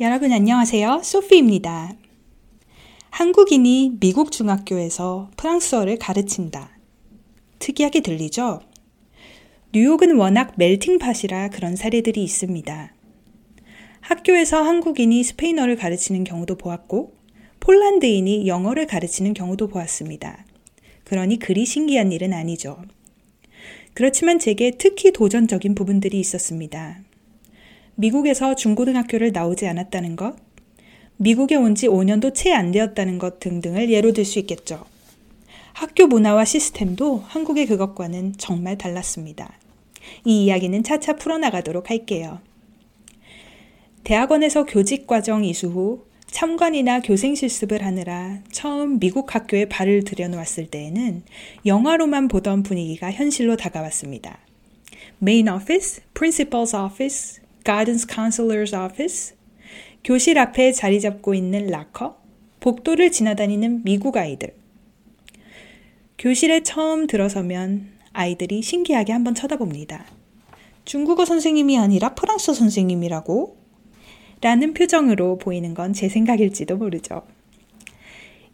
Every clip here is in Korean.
여러분 안녕하세요. 소피입니다. 한국인이 미국 중학교에서 프랑스어를 가르친다. 특이하게 들리죠? 뉴욕은 워낙 멜팅팟이라 그런 사례들이 있습니다. 학교에서 한국인이 스페인어를 가르치는 경우도 보았고, 폴란드인이 영어를 가르치는 경우도 보았습니다. 그러니 그리 신기한 일은 아니죠. 그렇지만 제게 특히 도전적인 부분들이 있었습니다. 미국에서 중고등학교를 나오지 않았다는 것, 미국에 온 지 5년도 채 안 되었다는 것 등등을 예로 들 수 있겠죠. 학교 문화와 시스템도 한국의 그것과는 정말 달랐습니다. 이 이야기는 차차 풀어나가도록 할게요. 대학원에서 교직 과정 이수 후 참관이나 교생 실습을 하느라 처음 미국 학교에 발을 들여놓았을 때에는 영화로만 보던 분위기가 현실로 다가왔습니다. main office, principal's office, guidance counselor's office, 교실 앞에 자리 잡고 있는 락커, 복도를 지나다니는 미국 아이들. 교실에 처음 들어서면 아이들이 신기하게 한번 쳐다봅니다. 중국어 선생님이 아니라 프랑스어 선생님이라고? 라는 표정으로 보이는 건 제 생각일지도 모르죠.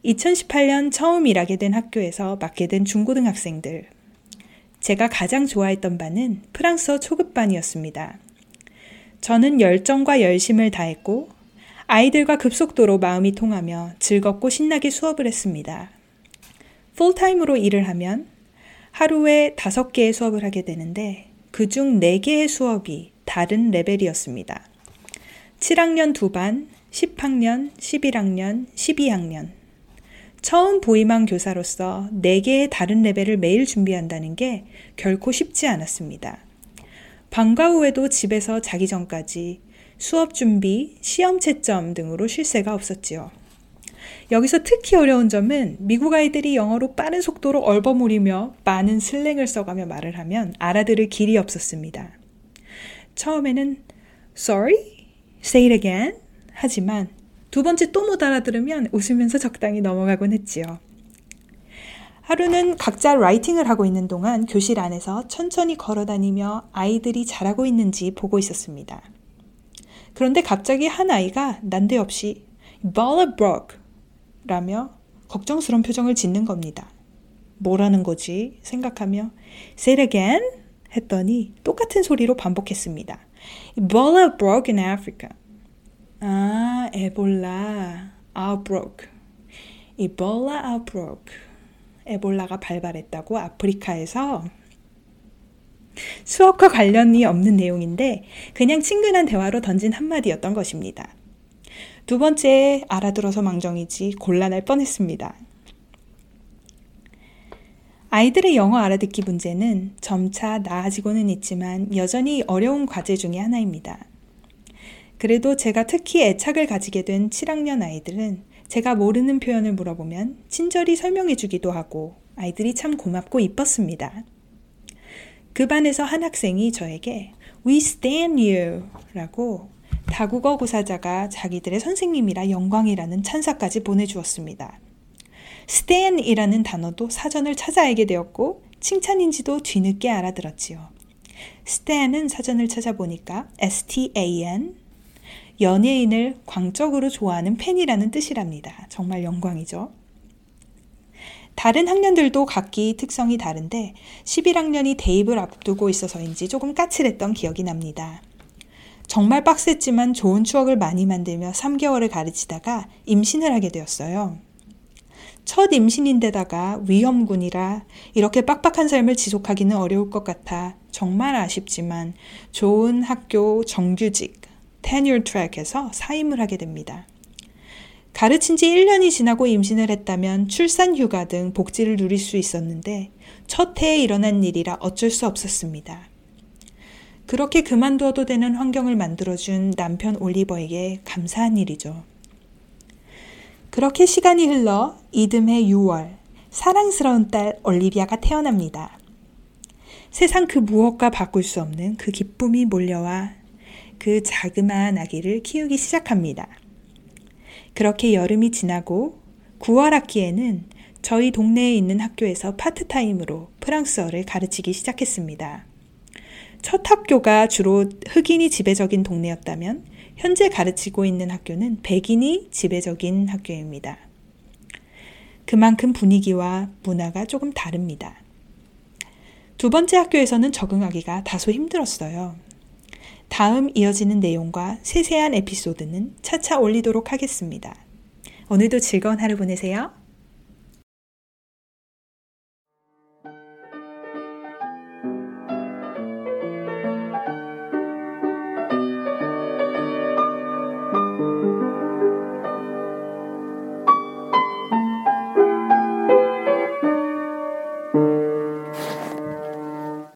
2018년 처음 일하게 된 학교에서 맡게 된 중고등학생들. 제가 가장 좋아했던 반은 프랑스어 초급반이었습니다. 저는 열정과 열심을 다했고 아이들과 급속도로 마음이 통하며 즐겁고 신나게 수업을 했습니다. 풀타임으로 일을 하면 하루에 다섯 개의 수업을 하게 되는데 그중네 개의 수업이 다른 레벨이었습니다. 7학년 2반, 10학년, 11학년, 12학년. 처음 보임한 교사로서 4개의 다른 레벨을 매일 준비한다는 게 결코 쉽지 않았습니다. 방과 후에도 집에서 자기 전까지 수업 준비, 시험 채점 등으로 쉴 새가 없었지요. 여기서 특히 어려운 점은 미국 아이들이 영어로 빠른 속도로 얼버무리며 많은 슬랭을 써가며 말을 하면 알아들을 길이 없었습니다. 처음에는 sorry, say it again 하지만 두 번째 또 못 알아들으면 웃으면서 적당히 넘어가곤 했지요. 하루는 각자 라이팅을 하고 있는 동안 교실 안에서 천천히 걸어 다니며 아이들이 잘하고 있는지 보고 있었습니다. 그런데 갑자기 한 아이가 난데없이 ball broke 라며 걱정스러운 표정을 짓는 겁니다. 뭐라는 거지 생각하며 say it again 했더니 똑같은 소리로 반복했습니다. Broke in Africa. 아, 에볼라 outbroke. Ebola outbroke. 에볼라가 발발했다고 아프리카에서 수업과 관련이 없는 내용인데 그냥 친근한 대화로 던진 한마디였던 것입니다. 두 번째 알아들어서 망정이지 곤란할 뻔했습니다. 아이들의 영어 알아듣기 문제는 점차 나아지고는 있지만 여전히 어려운 과제 중의 하나입니다. 그래도 제가 특히 애착을 가지게 된 7학년 아이들은 제가 모르는 표현을 물어보면 친절히 설명해 주기도 하고 아이들이 참 고맙고 이뻤습니다. 그 반에서 한 학생이 저에게 We stand you 라고 다국어 구사자가 자기들의 선생님이라 영광이라는 찬사까지 보내주었습니다. stan이라는 단어도 사전을 찾아 알게 되었고 칭찬인지도 뒤늦게 알아들었지요. stan은 사전을 찾아보니까 stan 연예인을 광적으로 좋아하는 팬이라는 뜻이랍니다. 정말 영광이죠. 다른 학년들도 각기 특성이 다른데 11학년이 대입을 앞두고 있어서인지 조금 까칠했던 기억이 납니다. 정말 빡셌지만 좋은 추억을 많이 만들며 3개월을 가르치다가 임신을 하게 되었어요. 첫 임신인데다가 위험군이라 이렇게 빡빡한 삶을 지속하기는 어려울 것 같아 정말 아쉽지만 좋은 학교 정규직 tenure track에서 사임을 하게 됩니다. 가르친 지 1년이 지나고 임신을 했다면 출산 휴가 등 복지를 누릴 수 있었는데 첫 해에 일어난 일이라 어쩔 수 없었습니다. 그렇게 그만두어도 되는 환경을 만들어준 남편 올리버에게 감사한 일이죠. 그렇게 시간이 흘러 이듬해 6월 사랑스러운 딸 올리비아가 태어납니다. 세상 그 무엇과 바꿀 수 없는 그 기쁨이 몰려와 그 자그마한 아기를 키우기 시작합니다. 그렇게 여름이 지나고 9월 학기에는 저희 동네에 있는 학교에서 파트타임으로 프랑스어를 가르치기 시작했습니다. 첫 학교가 주로 흑인이 지배적인 동네였다면 현재 가르치고 있는 학교는 백인이 지배적인 학교입니다. 그만큼 분위기와 문화가 조금 다릅니다. 두 번째 학교에서는 적응하기가 다소 힘들었어요. 다음 이어지는 내용과 세세한 에피소드는 차차 올리도록 하겠습니다. 오늘도 즐거운 하루 보내세요.